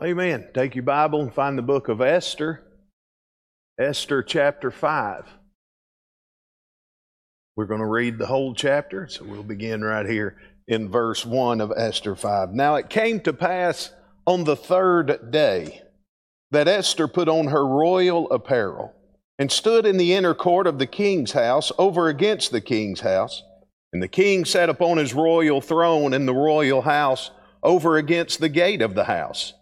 Amen. Take your Bible and find the book of Esther, Esther chapter 5. We're going to read the whole chapter, so we'll begin right here in verse 1 of Esther 5. Now it came to pass on the third day that Esther put on her royal apparel and stood in the inner court of the king's house over against the king's house. And the king sat upon his royal throne in the royal house over against the gate of the house.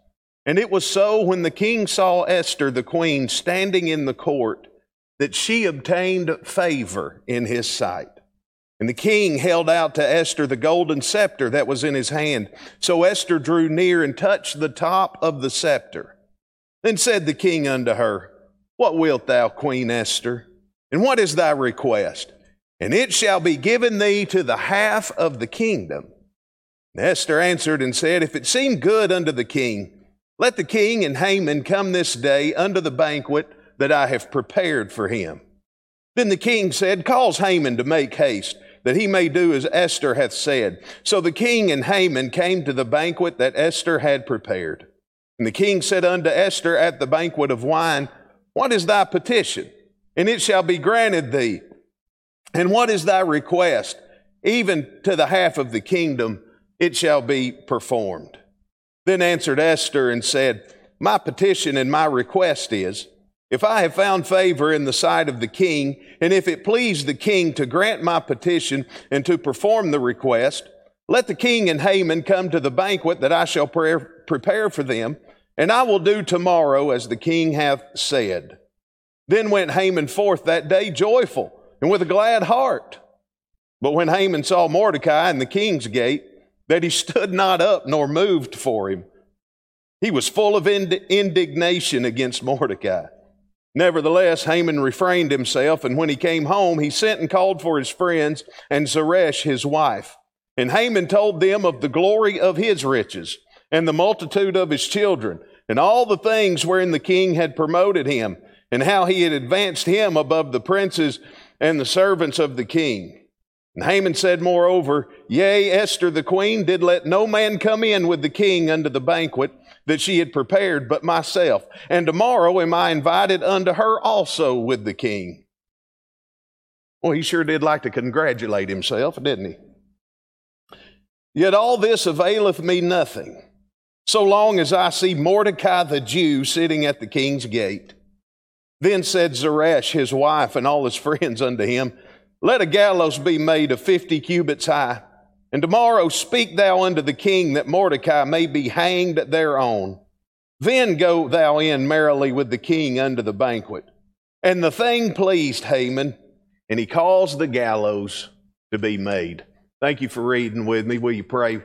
And it was so when the king saw Esther, the queen, standing in the court, that she obtained favor in his sight. And the king held out to Esther the golden scepter that was in his hand. So Esther drew near and touched the top of the scepter. Then said the king unto her, What wilt thou, Queen Esther? And what is thy request? And it shall be given thee to the half of the kingdom. And Esther answered and said, If it seem good unto the king, let the king and Haman come this day unto the banquet that I have prepared for him. Then the king said, Cause Haman to make haste, that he may do as Esther hath said. So the king and Haman came to the banquet that Esther had prepared. And the king said unto Esther at the banquet of wine, What is thy petition? And it shall be granted thee. And what is thy request? Even to the half of the kingdom it shall be performed. Then answered Esther and said, My petition and my request is, if I have found favor in the sight of the king, and if it please the king to grant my petition and to perform the request, let the king and Haman come to the banquet that I shall prepare for them, and I will do tomorrow as the king hath said. Then went Haman forth that day joyful and with a glad heart. But when Haman saw Mordecai in the king's gate, that he stood not up nor moved for him. He was full of ind- indignation against Mordecai. Nevertheless, Haman refrained himself, and when he came home, he sent and called for his friends and Zeresh his wife. And Haman told them of the glory of his riches, and the multitude of his children, and all the things wherein the king had promoted him, and how he had advanced him above the princes and the servants of the king. And Haman said, moreover, Yea, Esther the queen did let no man come in with the king unto the banquet that she had prepared but myself. And tomorrow am I invited unto her also with the king. Well, he sure did like to congratulate himself, didn't he? Yet all this availeth me nothing, so long as I see Mordecai the Jew sitting at the king's gate. Then said Zeresh, his wife, and all his friends unto him, let a gallows be made of fifty cubits high, and tomorrow speak thou unto the king that Mordecai may be hanged thereon. Then go thou in merrily with the king unto the banquet. And the thing pleased Haman, and he caused the gallows to be made. Thank you for reading with me. Will you pray?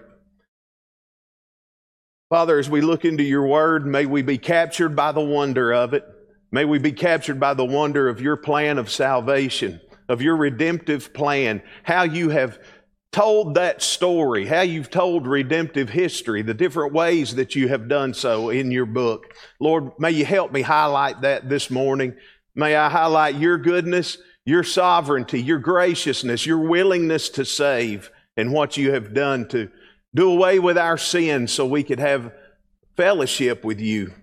Father, as we look into your word, may we be captured by the wonder of it. May we be captured by the wonder of your plan of salvation of your redemptive plan, how you have told that story, how you've told redemptive history, the different ways that you have done so in your book. Lord, may you help me highlight that this morning. May I highlight your goodness, your sovereignty, your graciousness, your willingness to save, and what you have done to do away with our sins so we could have fellowship with you.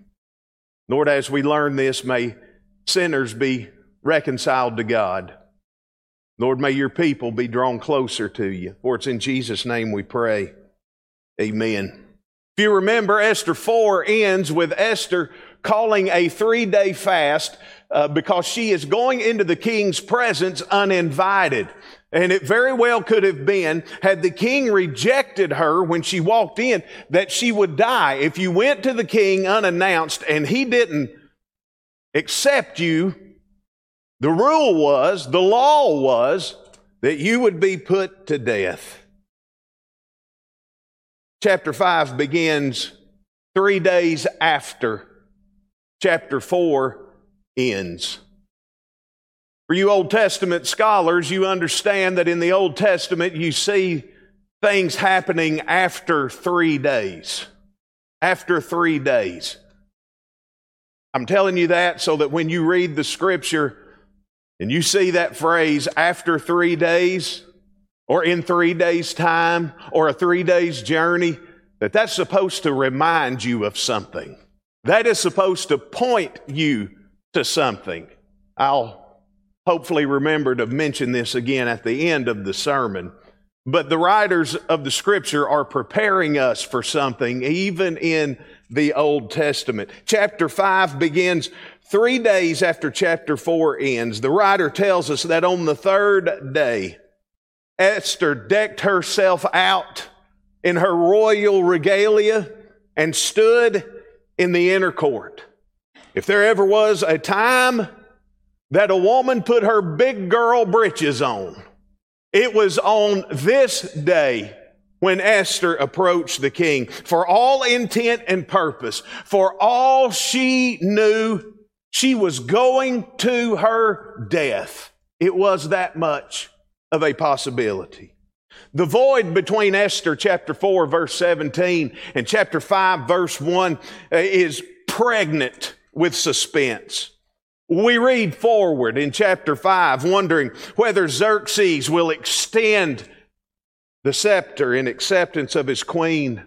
Lord, as we learn this, may sinners be reconciled to God. Lord, may your people be drawn closer to you. For it's in Jesus' name we pray. Amen. If you remember, Esther 4 ends with Esther calling a three day fast uh, because she is going into the king's presence uninvited. And it very well could have been, had the king rejected her when she walked in, that she would die. If you went to the king unannounced and he didn't accept you, the rule was, the law was, that you would be put to death. Chapter 5 begins three days after chapter 4 ends. For you Old Testament scholars, you understand that in the Old Testament you see things happening after three days. After three days. I'm telling you that so that when you read the scripture, and you see that phrase after three days, or in three days' time, or a three days' journey, that that's supposed to remind you of something. That is supposed to point you to something. I'll hopefully remember to mention this again at the end of the sermon. But the writers of the scripture are preparing us for something, even in the Old Testament. Chapter 5 begins three days after chapter 4 ends. The writer tells us that on the third day, Esther decked herself out in her royal regalia and stood in the inner court. If there ever was a time that a woman put her big girl breeches on, it was on this day when Esther approached the king. For all intent and purpose, for all she knew, she was going to her death. It was that much of a possibility. The void between Esther chapter 4 verse 17 and chapter 5 verse 1 uh, is pregnant with suspense. We read forward in chapter 5 wondering whether Xerxes will extend the scepter in acceptance of his queen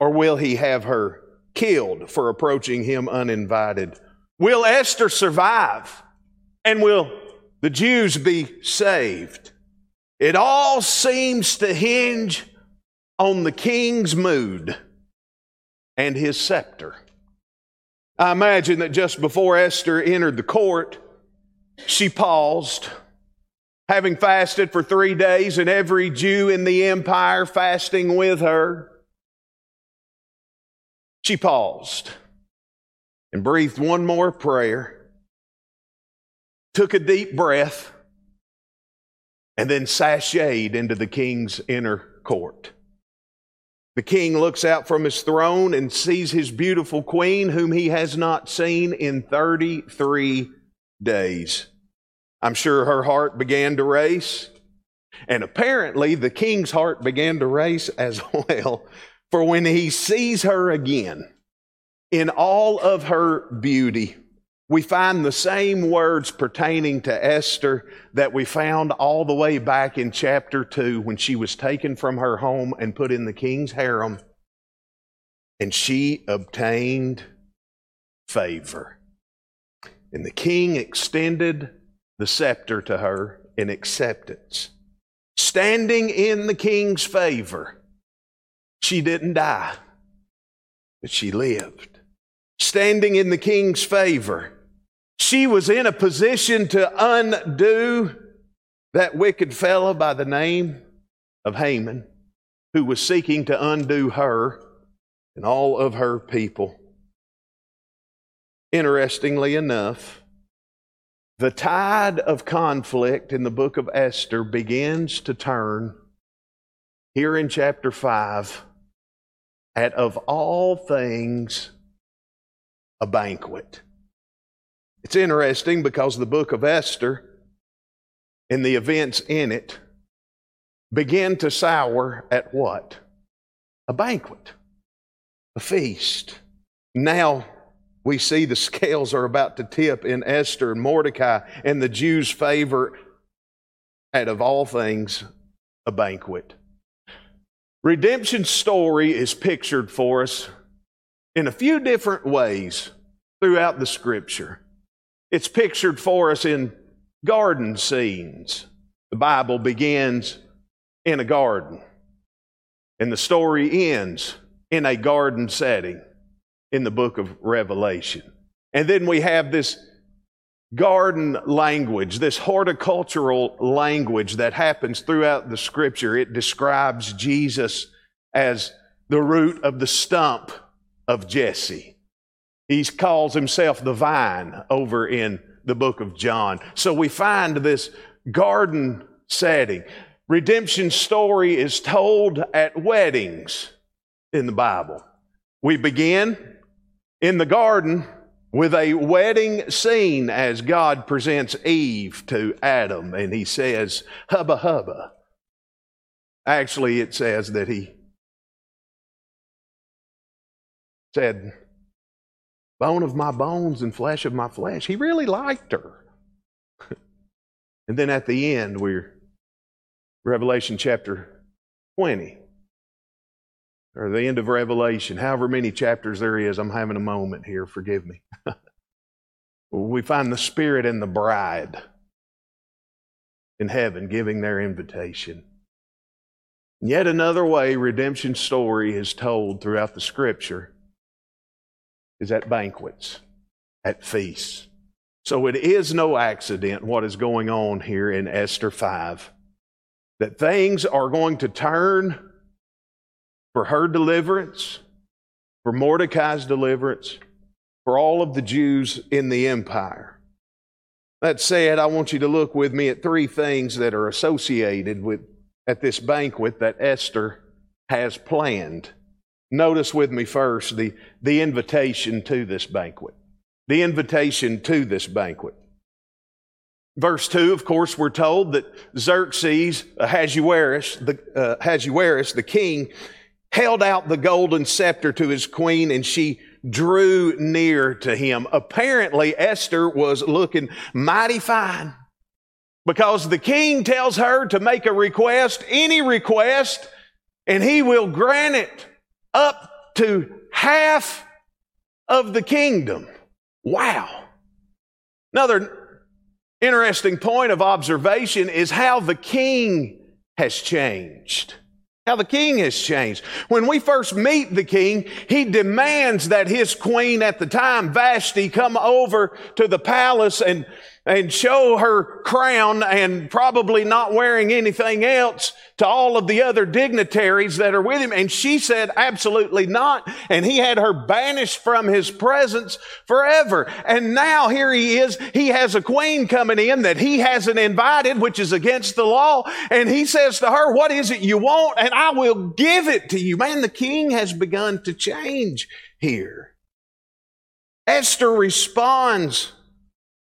or will he have her killed for approaching him uninvited? Will Esther survive and will the Jews be saved? It all seems to hinge on the king's mood and his scepter. I imagine that just before Esther entered the court, she paused, having fasted for three days, and every Jew in the empire fasting with her. She paused and breathed one more prayer, took a deep breath, and then sashayed into the king's inner court. The king looks out from his throne and sees his beautiful queen, whom he has not seen in 33 days. I'm sure her heart began to race. And apparently, the king's heart began to race as well. For when he sees her again in all of her beauty, we find the same words pertaining to Esther that we found all the way back in chapter 2 when she was taken from her home and put in the king's harem. And she obtained favor. And the king extended the scepter to her in acceptance. Standing in the king's favor, she didn't die, but she lived. Standing in the king's favor, she was in a position to undo that wicked fellow by the name of Haman, who was seeking to undo her and all of her people. Interestingly enough, the tide of conflict in the book of Esther begins to turn here in chapter 5 at, of all things, a banquet. It's interesting because the book of Esther and the events in it begin to sour at what? A banquet, a feast. Now we see the scales are about to tip in Esther and Mordecai and the Jews' favor at, of all things, a banquet. Redemption story is pictured for us in a few different ways throughout the scripture. It's pictured for us in garden scenes. The Bible begins in a garden, and the story ends in a garden setting in the book of Revelation. And then we have this garden language, this horticultural language that happens throughout the scripture. It describes Jesus as the root of the stump of Jesse. He calls himself the vine over in the book of John. So we find this garden setting. Redemption story is told at weddings in the Bible. We begin in the garden with a wedding scene as God presents Eve to Adam and he says, Hubba hubba. Actually, it says that he said, bone of my bones and flesh of my flesh. He really liked her. and then at the end, we're Revelation chapter 20. or the end of Revelation, however many chapters there is, I'm having a moment here, forgive me. we find the Spirit and the bride in heaven giving their invitation. Yet another way redemption story is told throughout the scripture is at banquets, at feasts. So it is no accident what is going on here in Esther 5 that things are going to turn for her deliverance, for Mordecai's deliverance, for all of the Jews in the empire. That said, I want you to look with me at three things that are associated with at this banquet that Esther has planned. Notice with me first the, the invitation to this banquet. The invitation to this banquet. Verse 2, of course, we're told that Xerxes, Ahasuerus, the, uh, Ahasuerus, the king, held out the golden scepter to his queen and she drew near to him. Apparently, Esther was looking mighty fine because the king tells her to make a request, any request, and he will grant it up to half of the kingdom. Wow. Another interesting point of observation is how the king has changed. How the king has changed. When we first meet the king, he demands that his queen at the time, Vashti, come over to the palace and and show her crown and probably not wearing anything else to all of the other dignitaries that are with him. And she said, absolutely not. And he had her banished from his presence forever. And now here he is. He has a queen coming in that he hasn't invited, which is against the law. And he says to her, what is it you want? And I will give it to you. Man, the king has begun to change here. Esther responds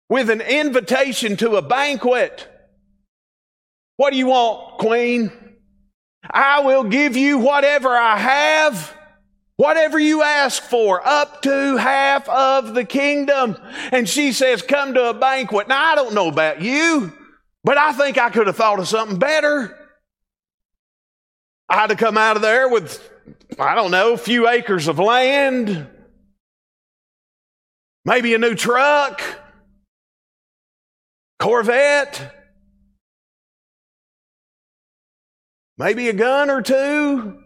with an invitation to a banquet. What do you want, Queen? I will give you whatever I have, whatever you ask for, up to half of the kingdom. And she says, Come to a banquet. Now, I don't know about you, but I think I could have thought of something better. I'd have come out of there with, I don't know, a few acres of land, maybe a new truck Corvette, maybe a gun or two.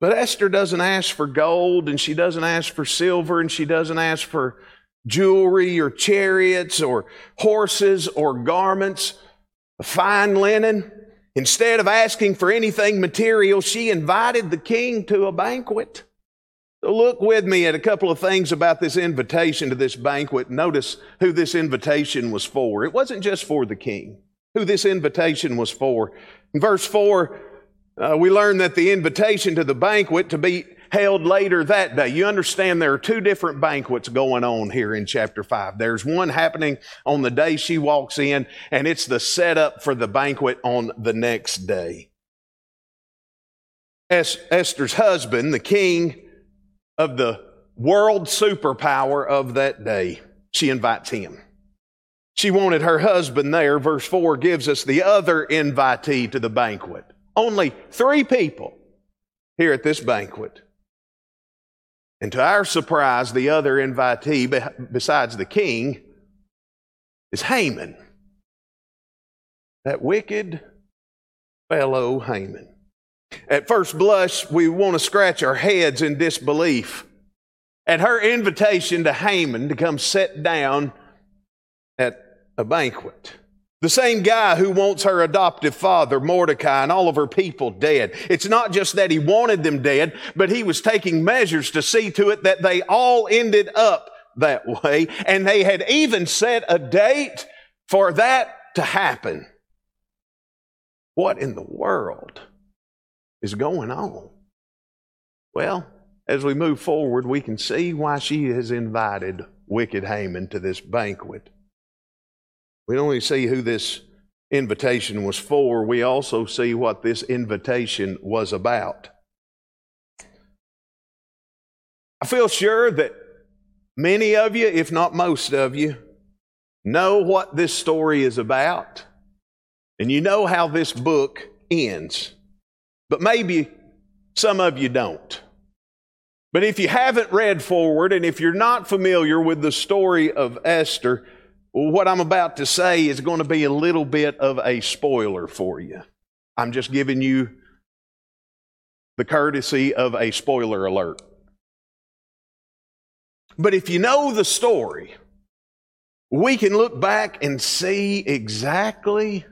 But Esther doesn't ask for gold and she doesn't ask for silver and she doesn't ask for jewelry or chariots or horses or garments, fine linen. Instead of asking for anything material, she invited the king to a banquet. Look with me at a couple of things about this invitation to this banquet. Notice who this invitation was for. It wasn't just for the king, who this invitation was for. In verse 4, uh, we learn that the invitation to the banquet to be held later that day. You understand there are two different banquets going on here in chapter 5. There's one happening on the day she walks in, and it's the setup for the banquet on the next day. Esther's husband, the king, of the world superpower of that day. She invites him. She wanted her husband there. Verse 4 gives us the other invitee to the banquet. Only three people here at this banquet. And to our surprise, the other invitee, besides the king, is Haman. That wicked fellow Haman. At first blush, we want to scratch our heads in disbelief at her invitation to Haman to come sit down at a banquet. The same guy who wants her adoptive father, Mordecai, and all of her people dead. It's not just that he wanted them dead, but he was taking measures to see to it that they all ended up that way. And they had even set a date for that to happen. What in the world? Is going on? Well, as we move forward, we can see why she has invited wicked Haman to this banquet. We don't only see who this invitation was for, we also see what this invitation was about. I feel sure that many of you, if not most of you, know what this story is about, and you know how this book ends. But maybe some of you don't. But if you haven't read forward and if you're not familiar with the story of Esther, what I'm about to say is going to be a little bit of a spoiler for you. I'm just giving you the courtesy of a spoiler alert. But if you know the story, we can look back and see exactly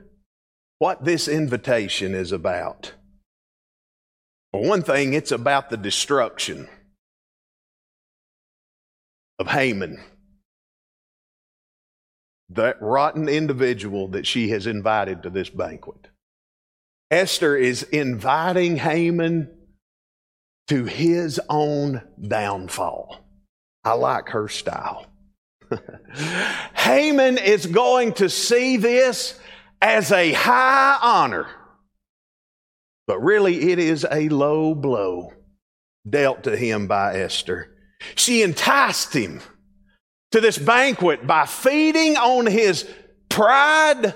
what this invitation is about. For one thing, it's about the destruction of Haman, that rotten individual that she has invited to this banquet. Esther is inviting Haman to his own downfall. I like her style. Haman is going to see this as a high honor, but really it is a low blow dealt to him by Esther. She enticed him to this banquet by feeding on his pride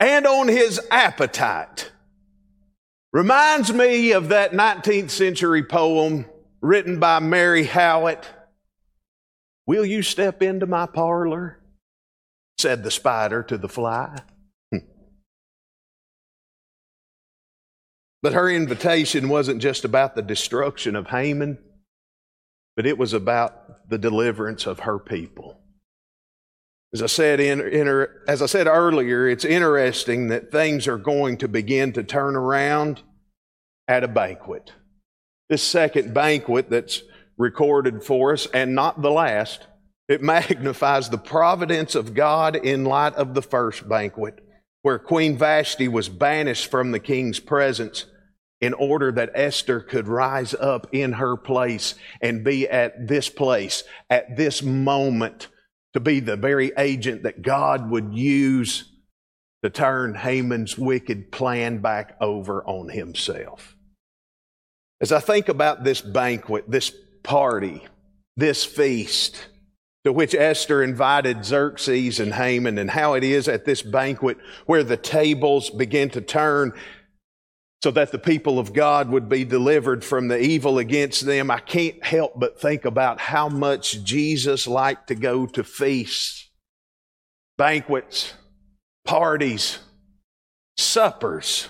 and on his appetite. Reminds me of that 19th century poem written by Mary Howitt. Will you step into my parlor? said the spider to the fly. But her invitation wasn't just about the destruction of Haman but it was about the deliverance of her people. As I said in, in, as I said earlier, it's interesting that things are going to begin to turn around at a banquet. This second banquet that's recorded for us, and not the last, it magnifies the providence of God in light of the first banquet, where Queen Vashti was banished from the king's presence in order that Esther could rise up in her place and be at this place, at this moment, to be the very agent that God would use to turn Haman's wicked plan back over on himself. As I think about this banquet, this party, this feast, to which Esther invited Xerxes and Haman, and how it is at this banquet where the tables begin to turn so that the people of God would be delivered from the evil against them, I can't help but think about how much Jesus liked to go to feasts, banquets, parties, suppers.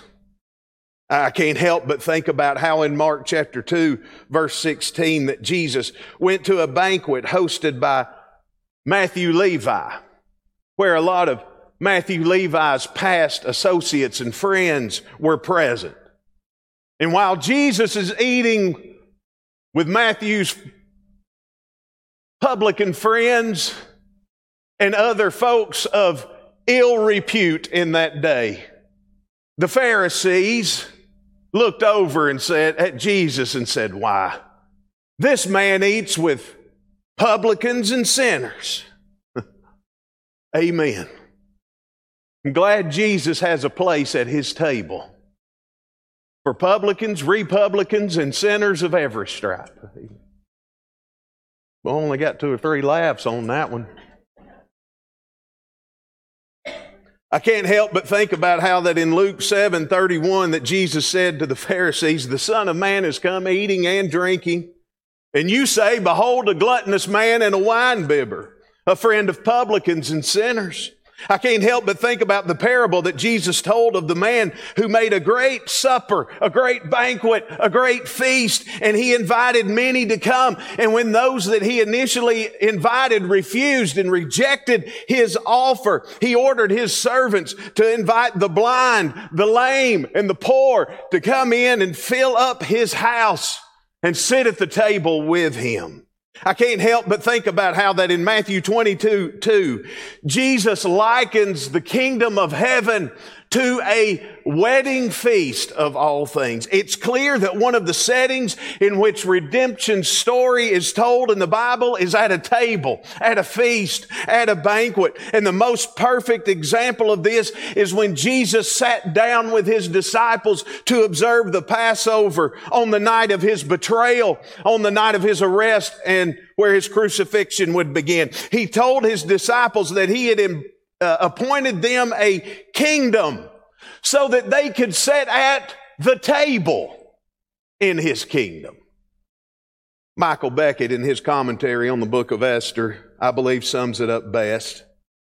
I can't help but think about how in Mark chapter 2, verse 16, that Jesus went to a banquet hosted by Matthew Levi, where a lot of Matthew Levi's past associates and friends were present. And while Jesus is eating with Matthew's publican friends and other folks of ill repute in that day, the Pharisees looked over and said at Jesus and said, Why? This man eats with publicans and sinners. Amen. I'm glad Jesus has a place at his table for publicans, republicans, and sinners of every stripe. We only got two or three laughs on that one. I can't help but think about how that in Luke 7 31 that Jesus said to the Pharisees, The Son of Man has come eating and drinking. And you say, Behold, a gluttonous man and a winebibber, a friend of publicans and sinners. I can't help but think about the parable that Jesus told of the man who made a great supper, a great banquet, a great feast, and he invited many to come. And when those that he initially invited refused and rejected his offer, he ordered his servants to invite the blind, the lame, and the poor to come in and fill up his house and sit at the table with him. I can't help but think about how that in Matthew 22, 2, Jesus likens the kingdom of heaven to a wedding feast of all things. It's clear that one of the settings in which redemption's story is told in the Bible is at a table, at a feast, at a banquet. And the most perfect example of this is when Jesus sat down with his disciples to observe the Passover on the night of his betrayal, on the night of his arrest and where his crucifixion would begin. He told his disciples that he had uh, appointed them a kingdom so that they could sit at the table in his kingdom. Michael Beckett, in his commentary on the book of Esther, I believe sums it up best.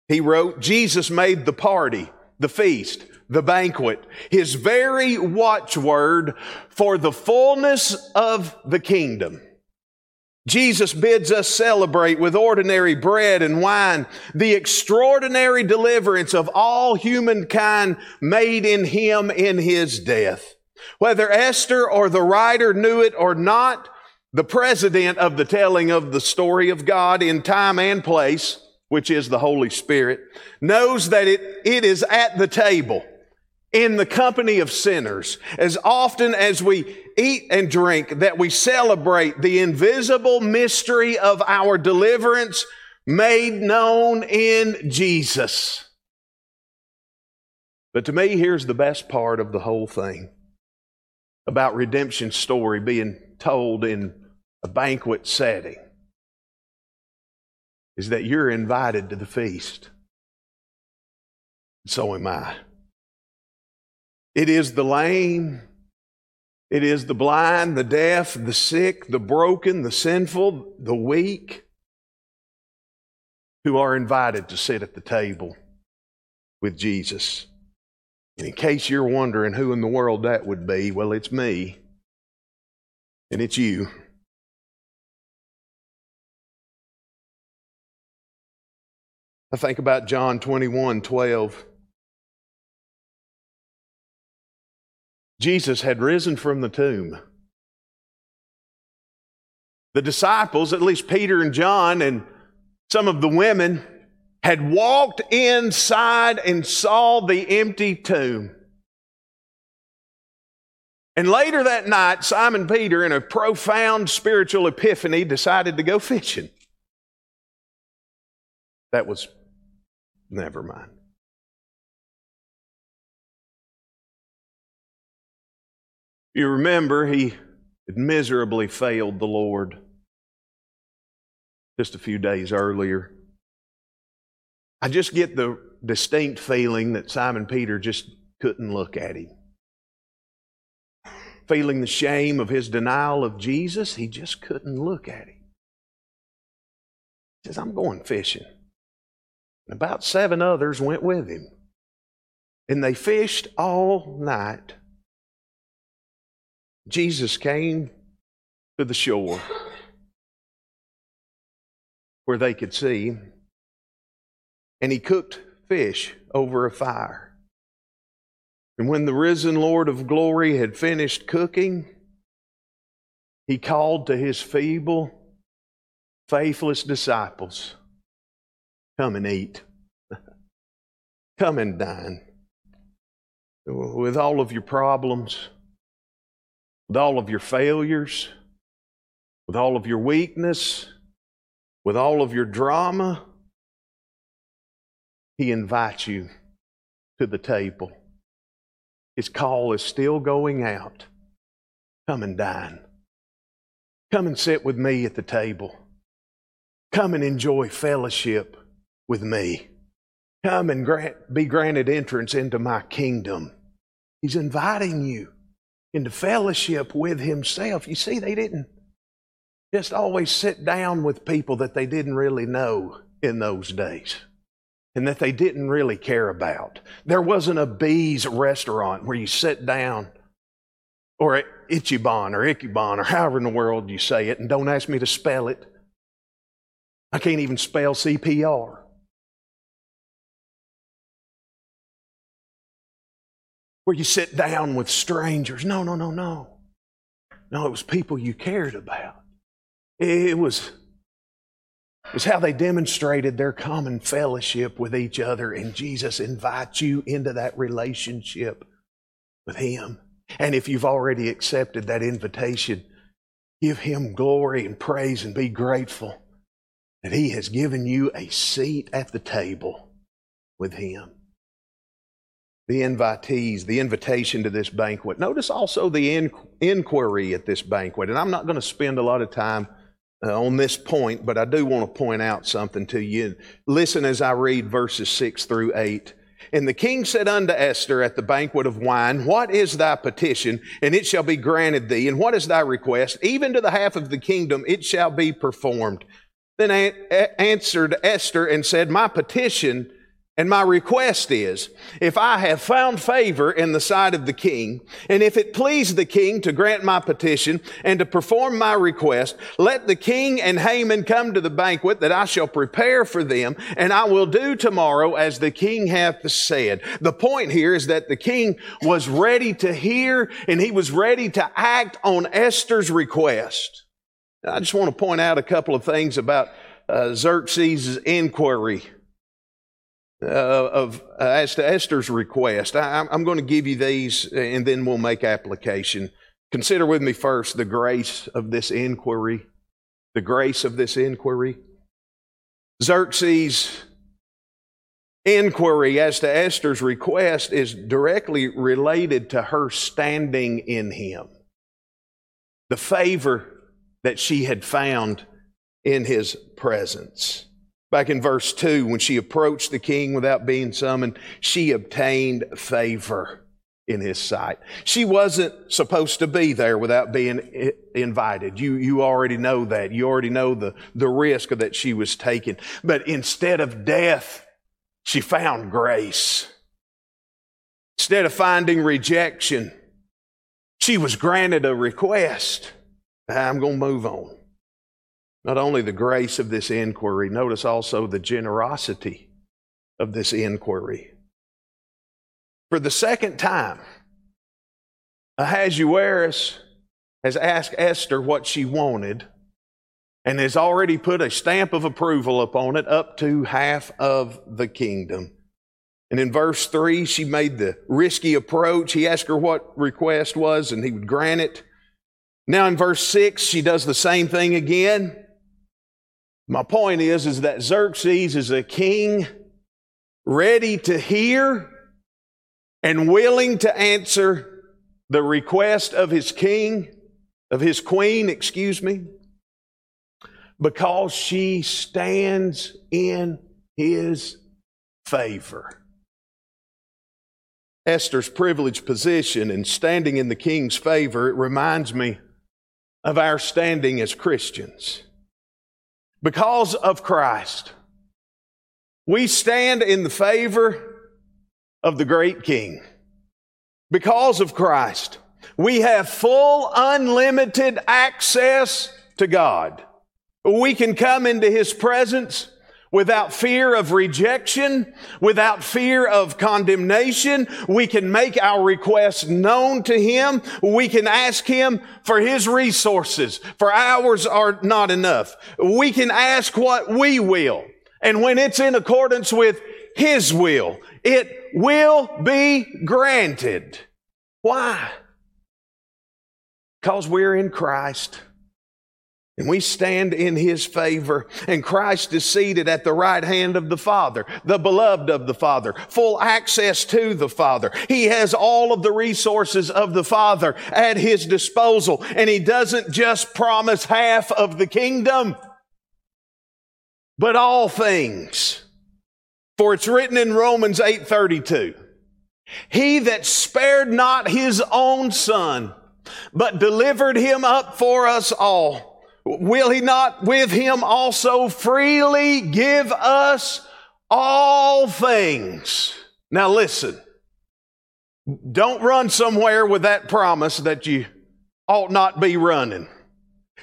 He wrote, Jesus made the party, the feast, the banquet, his very watchword for the fullness of the kingdom. Jesus bids us celebrate with ordinary bread and wine the extraordinary deliverance of all humankind made in him in his death. Whether Esther or the writer knew it or not, the president of the telling of the story of God in time and place, which is the Holy Spirit, knows that it, it is at the table in the company of sinners as often as we eat and drink that we celebrate the invisible mystery of our deliverance made known in Jesus. But to me, here's the best part of the whole thing about redemption story being told in a banquet setting is that you're invited to the feast. So am I. It is the lame, it is the blind, the deaf, the sick, the broken, the sinful, the weak who are invited to sit at the table with Jesus. And in case you're wondering who in the world that would be, well, it's me and it's you. I think about John 21 12. Jesus had risen from the tomb. The disciples, at least Peter and John, and some of the women, had walked inside and saw the empty tomb. And later that night, Simon Peter, in a profound spiritual epiphany, decided to go fishing. That was never mind. You remember, he miserably failed the Lord just a few days earlier. I just get the distinct feeling that Simon Peter just couldn't look at him. Feeling the shame of his denial of Jesus, he just couldn't look at him. He says, I'm going fishing. And about seven others went with him. And they fished all night. Jesus came to the shore where they could see and he cooked fish over a fire. And when the risen Lord of glory had finished cooking, he called to his feeble, faithless disciples Come and eat. Come and dine. With all of your problems, with all of your failures, with all of your weakness, with all of your drama, he invites you to the table. His call is still going out. Come and dine. Come and sit with me at the table. Come and enjoy fellowship with me. Come and grant, be granted entrance into my kingdom. He's inviting you into fellowship with Himself. You see, they didn't just always sit down with people that they didn't really know in those days and that they didn't really care about. There wasn't a bees restaurant where you sit down or Ichiban or Ikebana or however in the world you say it, and don't ask me to spell it. I can't even spell CPR. Where you sit down with strangers. No, no, no, no. No, it was people you cared about. It was was how they demonstrated their common fellowship with each other. And Jesus invites you into that relationship with Him. And if you've already accepted that invitation, give Him glory and praise and be grateful that He has given you a seat at the table with Him. The invitees, the invitation to this banquet. Notice also the inquiry at this banquet. And I'm not going to spend a lot of time uh, on this point, but I do want to point out something to you. Listen as I read verses 6 through 8. And the king said unto Esther at the banquet of wine, What is thy petition? And it shall be granted thee. And what is thy request? Even to the half of the kingdom it shall be performed. Then answered Esther and said, My petition and my request is, if I have found favor in the sight of the king, and if it please the king to grant my petition and to perform my request, let the king and Haman come to the banquet that I shall prepare for them, and I will do tomorrow as the king hath said. The point here is that the king was ready to hear and he was ready to act on Esther's request. I just want to point out a couple of things about uh, Xerxes' inquiry uh, of uh, as to Esther's request. I, I'm going to give you these, and then we'll make application. Consider with me first the grace of this inquiry. The grace of this inquiry. Xerxes' inquiry as to Esther's request is directly related to her standing in him. The favor that she had found in his presence. Back in verse 2, when she approached the king without being summoned, she obtained favor in his sight. She wasn't supposed to be there without being invited. You, you already know that. You already know the, the risk that she was taking. But instead of death, she found grace. Instead of finding rejection, she was granted a request. I'm going to move on. Not only the grace of this inquiry, notice also the generosity of this inquiry. For the second time, Ahasuerus has asked Esther what she wanted and has already put a stamp of approval upon it up to half of the kingdom. And in verse 3, she made the risky approach. He asked her what request was, and he would grant it. Now in verse 6, she does the same thing again. My point is, is that Xerxes is a king ready to hear and willing to answer the request of his king, of his queen, excuse me, because she stands in his favor. Esther's privileged position and standing in the king's favor, it reminds me of our standing as Christians. Because of Christ, we stand in the favor of the great King. Because of Christ, we have full, unlimited access to God. We can come into His presence without fear of rejection, without fear of condemnation. We can make our requests known to Him. We can ask Him for His resources, for ours are not enough. We can ask what we will. And when it's in accordance with His will, it will be granted. Why? Because we're in Christ. And we stand in his favor. And Christ is seated at the right hand of the Father, the beloved of the Father, full access to the Father. He has all of the resources of the Father at his disposal. And he doesn't just promise half of the kingdom, but all things. For it's written in Romans 8:32, He that spared not his own son, but delivered him up for us all Will he not with him also freely give us all things? Now listen. Don't run somewhere with that promise that you ought not be running.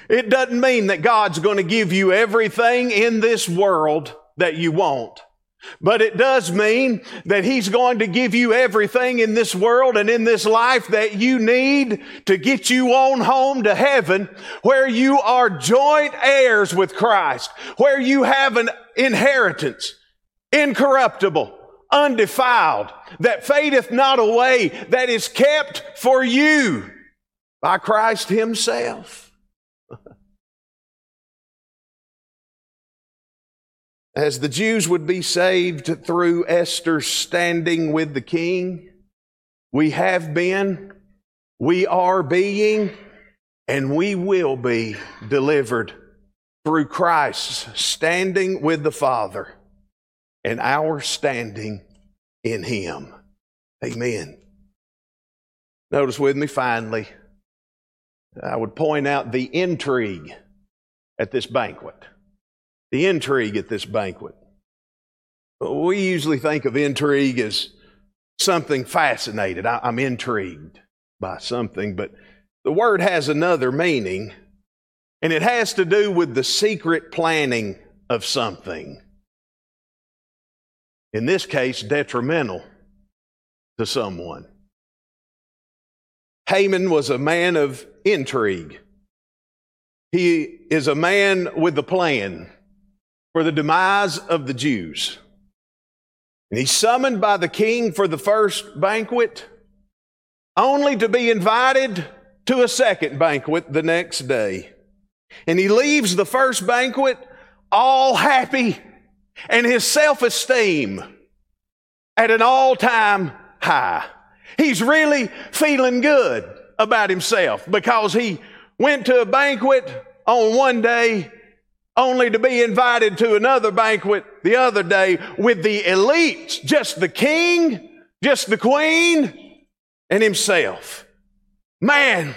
It doesn't mean that God's going to give you everything in this world that you want. But it does mean that He's going to give you everything in this world and in this life that you need to get you on home to heaven where you are joint heirs with Christ, where you have an inheritance, incorruptible, undefiled, that fadeth not away, that is kept for you by Christ Himself. As the Jews would be saved through Esther's standing with the king, we have been, we are being, and we will be delivered through Christ's standing with the Father and our standing in him. Amen. Notice with me finally, I would point out the intrigue at this banquet. The intrigue at this banquet. We usually think of intrigue as something fascinated. I, am intrigued by something, but the word has another meaning, and it has to do with the secret planning of something. In this case, detrimental to someone. Haman was a man of intrigue. He is a man with a plan for the demise of the Jews. And he's summoned by the king for the first banquet, only to be invited to a second banquet the next day. And he leaves the first banquet all happy and his self esteem at an all time high. He's really feeling good about himself because he went to a banquet on one day only to be invited to another banquet the other day with the elites, just the king, just the queen, and himself. Man,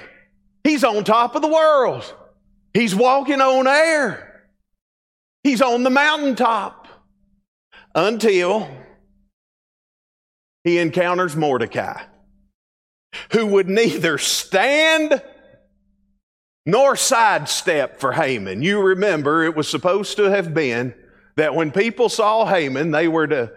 he's on top of the world. He's walking on air. He's on the mountaintop until he encounters Mordecai, who would neither stand nor sidestep for Haman. You remember it was supposed to have been that when people saw Haman, they were to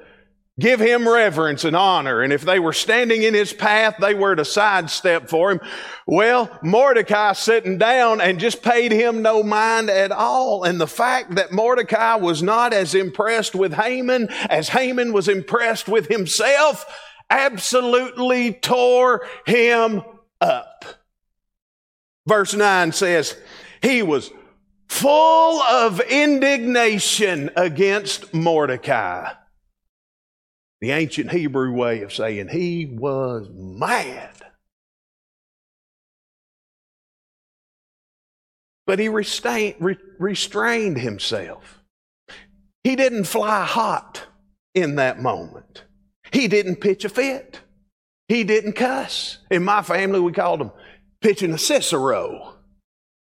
give him reverence and honor. And if they were standing in his path, they were to sidestep for him. Well, Mordecai sitting down and just paid him no mind at all. And the fact that Mordecai was not as impressed with Haman as Haman was impressed with himself absolutely tore him up. Verse 9 says, He was full of indignation against Mordecai. The ancient Hebrew way of saying he was mad. But he restrained, himself. He didn't fly hot in that moment. He didn't pitch a fit. He didn't cuss. In my family, we called him pitching a Cicero.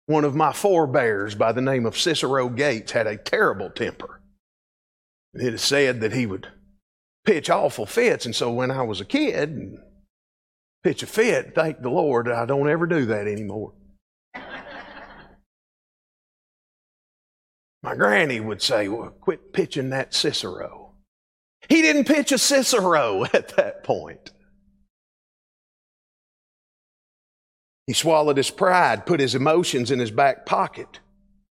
One of my forebears by the name of Cicero Gates had a terrible temper. It is said that he would pitch awful fits, and so when I was a kid and pitch a fit, thank the Lord I don't ever do that anymore. My granny would say, well, quit pitching that Cicero. He didn't pitch a Cicero at that point. He swallowed his pride, put his emotions in his back pocket.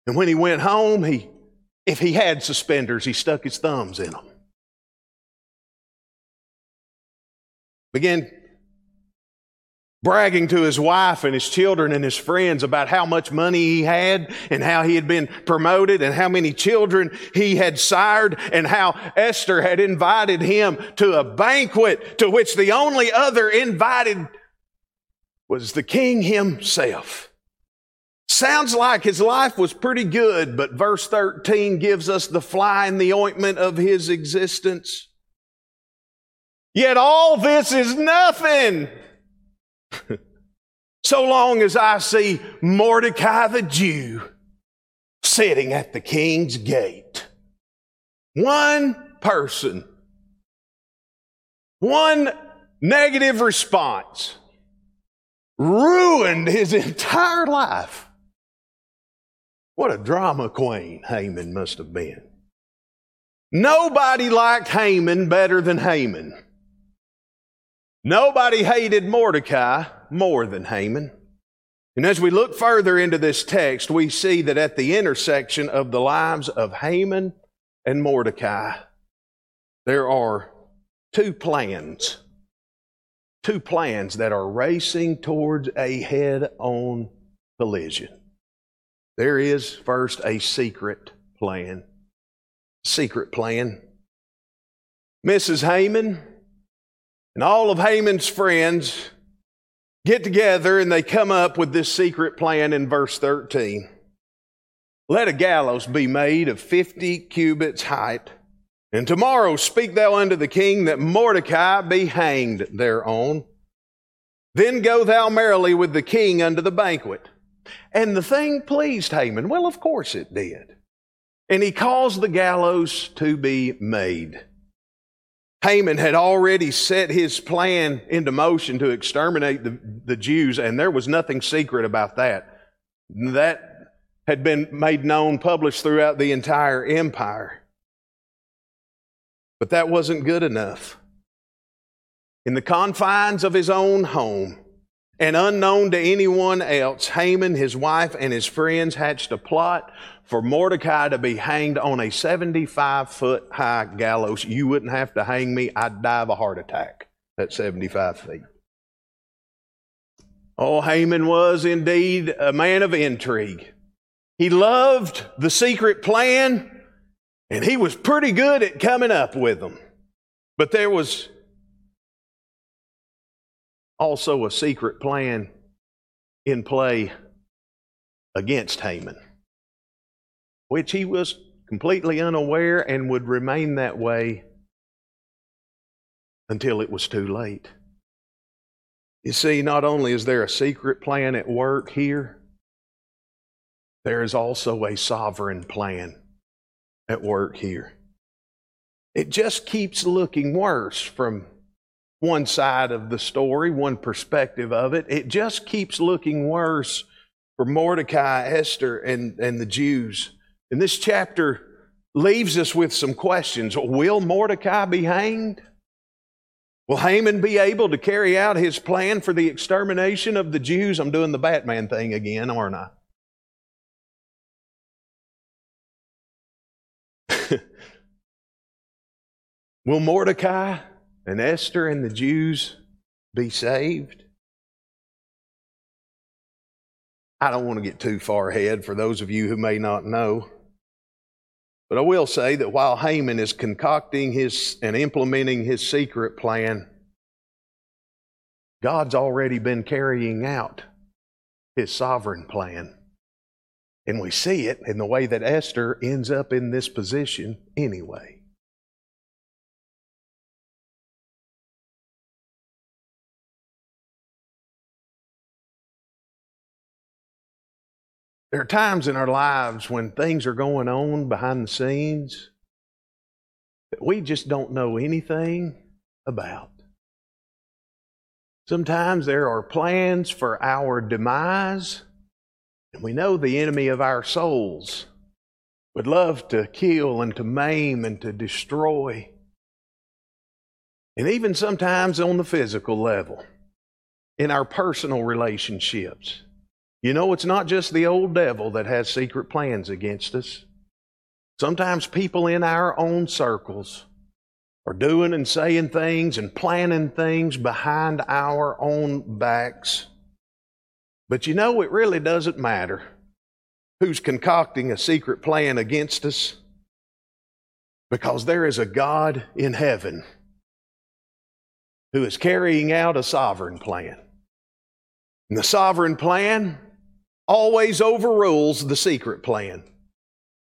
And when he went home, he, if he had suspenders, he stuck his thumbs in them. Began bragging to his wife and his children and his friends about how much money he had and how he had been promoted and how many children he had sired and how Esther had invited him to a banquet to which the only other invited was the king himself. Sounds like his life was pretty good, but verse 13 gives us the fly in the ointment of his existence. Yet all this is nothing. so long as I see Mordecai the Jew sitting at the king's gate. One person, one negative response ruined his entire life. What a drama queen Haman must have been. Nobody liked Haman better than Haman. Nobody hated Mordecai more than Haman. And as we look further into this text, we see that at the intersection of the lives of Haman and Mordecai, there are two plans two plans that are racing towards a head on collision. There is first a secret plan. Secret plan. Mrs. Haman and all of Haman's friends get together and they come up with this secret plan in verse 13. Let a gallows be made of 50 cubits height And tomorrow speak thou unto the king that Mordecai be hanged thereon. Then go thou merrily with the king unto the banquet. And the thing pleased Haman. Well, of course it did. And he caused the gallows to be made. Haman had already set his plan into motion to exterminate the, the Jews, and there was nothing secret about that. That had been made known, published throughout the entire empire. But that wasn't good enough. In the confines of his own home, and unknown to anyone else, Haman, his wife, and his friends hatched a plot for Mordecai to be hanged on a 75 foot high gallows. You wouldn't have to hang me, I'd die of a heart attack at 75 feet. Oh, Haman was indeed a man of intrigue. He loved the secret plan and he was pretty good at coming up with them. But there was also a secret plan in play against Haman, which he was completely unaware and would remain that way until it was too late. You see, not only is there a secret plan at work here, there is also a sovereign plan at work here. It just keeps looking worse from one side of the story, one perspective of it. It just keeps looking worse for Mordecai, Esther, and, and the Jews. And this chapter leaves us with some questions. Will Mordecai be hanged? Will Haman be able to carry out his plan for the extermination of the Jews? I'm doing the Batman thing again, aren't I? Will Mordecai and Esther and the Jews be saved? I don't want to get too far ahead for those of you who may not know. But I will say that while Haman is concocting his and implementing his secret plan, God's already been carrying out his sovereign plan. And we see it in the way that Esther ends up in this position anyway. There are times in our lives when things are going on behind the scenes that we just don't know anything about. Sometimes there are plans for our demise, and we know the enemy of our souls would love to kill and to maim and to destroy. And even sometimes on the physical level, in our personal relationships. You know, it's not just the old devil that has secret plans against us. Sometimes people in our own circles are doing and saying things and planning things behind our own backs. But you know, it really doesn't matter who's concocting a secret plan against us because there is a God in heaven who is carrying out a sovereign plan. And the sovereign plan always overrules the secret plan.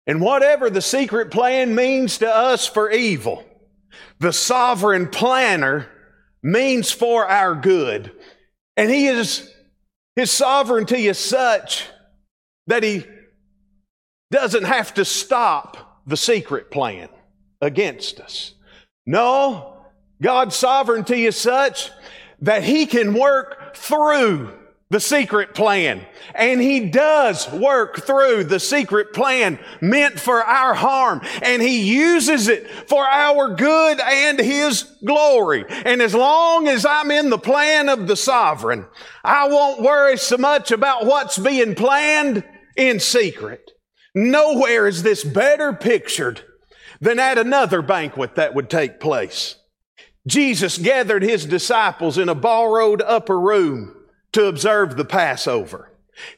And whatever the secret plan means to us for evil, the sovereign planner means for our good. And he is, his sovereignty is such that he doesn't have to stop the secret plan against us. No, God's sovereignty is such that he can work through the secret plan. And he does work through the secret plan meant for our harm. And he uses it for our good and his glory. And as long as I'm in the plan of the sovereign, I won't worry so much about what's being planned in secret. Nowhere is this better pictured than at another banquet that would take place. Jesus gathered his disciples in a borrowed upper room to observe the Passover.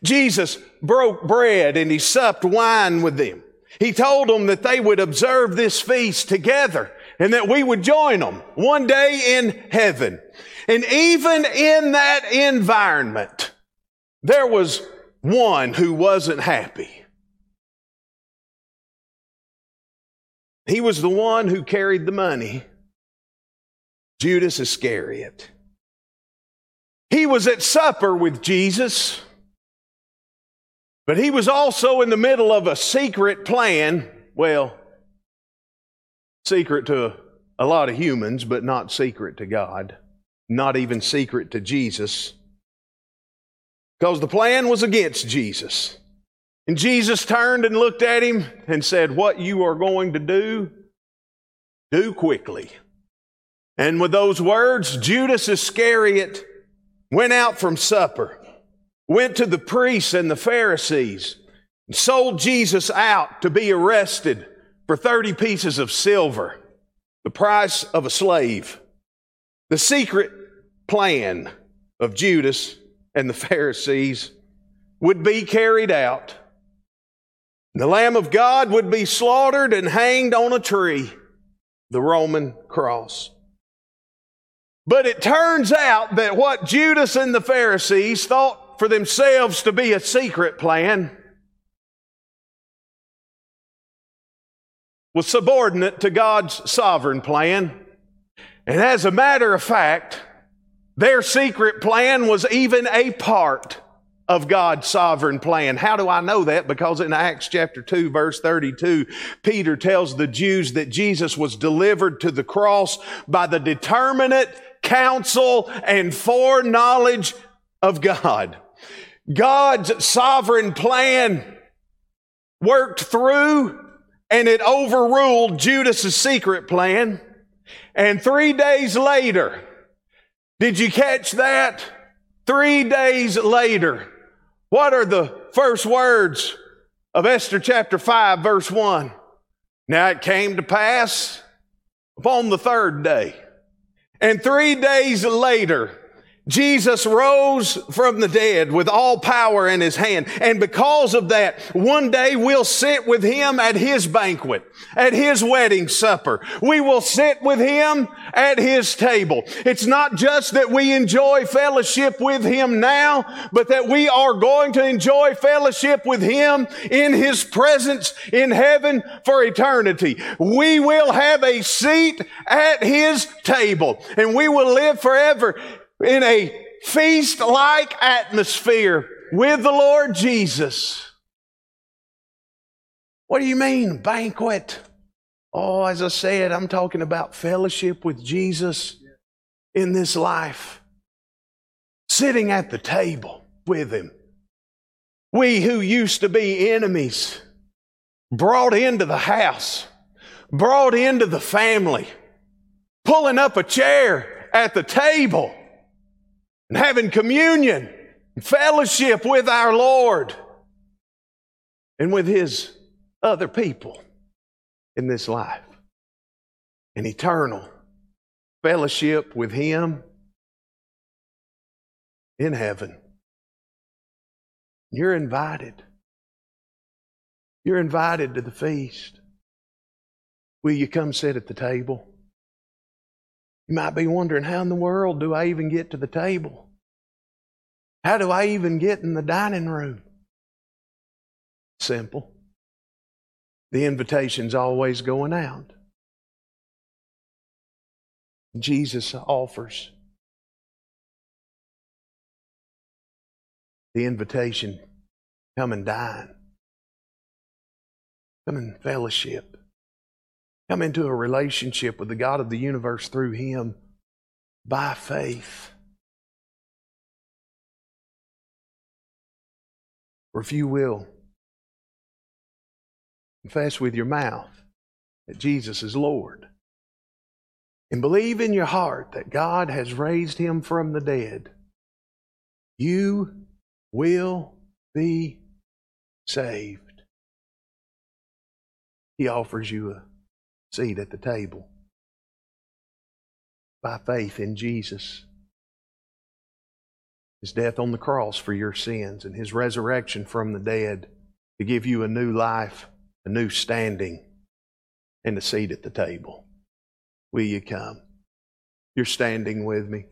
Jesus broke bread and he supped wine with them. He told them that they would observe this feast together and that we would join them one day in heaven. And even in that environment, there was one who wasn't happy. He was the one who carried the money. Judas Iscariot. He was at supper with Jesus, but he was also in the middle of a secret plan. Well, secret to a lot of humans, but not secret to God, not even secret to Jesus. Because the plan was against Jesus. And Jesus turned and looked at him and said, What you are going to do, do quickly. And with those words, Judas Iscariot went out from supper, went to the priests and the Pharisees, and sold Jesus out to be arrested for 30 pieces of silver, the price of a slave. The secret plan of Judas and the Pharisees would be carried out. The Lamb of God would be slaughtered and hanged on a tree, the Roman cross. But it turns out that what Judas and the Pharisees thought for themselves to be a secret plan was subordinate to God's sovereign plan. And as a matter of fact, their secret plan was even a part of God's sovereign plan. How do I know that? Because in Acts chapter 2 verse 32, Peter tells the Jews that Jesus was delivered to the cross by the determinate counsel and foreknowledge of God. God's sovereign plan worked through and it overruled Judas's secret plan. And three days later, did you catch that? Three days later, what are the first words of Esther chapter 5, verse 1? Now it came to pass upon the third day and three days later, Jesus rose from the dead with all power in his hand. And because of that, one day we'll sit with him at his banquet, at his wedding supper. We will sit with him at his table. It's not just that we enjoy fellowship with him now, but that we are going to enjoy fellowship with him in his presence in heaven for eternity. We will have a seat at his table and we will live forever in a feast like atmosphere with the Lord Jesus. What do you mean, banquet? Oh, as I said, I'm talking about fellowship with Jesus in this life, sitting at the table with Him. We who used to be enemies, brought into the house, brought into the family, pulling up a chair at the table and having communion, and fellowship with our Lord and with His other people in this life. An eternal fellowship with Him in heaven. You're invited. You're invited to the feast. Will you come sit at the table? You might be wondering, how in the world do I even get to the table? How do I even get in the dining room? Simple. The invitation's always going out. Jesus offers the invitation come and dine, come and fellowship. Come into a relationship with the God of the universe through Him by faith. Or if you will, confess with your mouth that Jesus is Lord and believe in your heart that God has raised him from the dead, you will be saved. He offers you a seat at the table by faith in Jesus. His death on the cross for your sins and his resurrection from the dead to give you a new life, a new standing, and a seat at the table. Will you come? You're standing with me.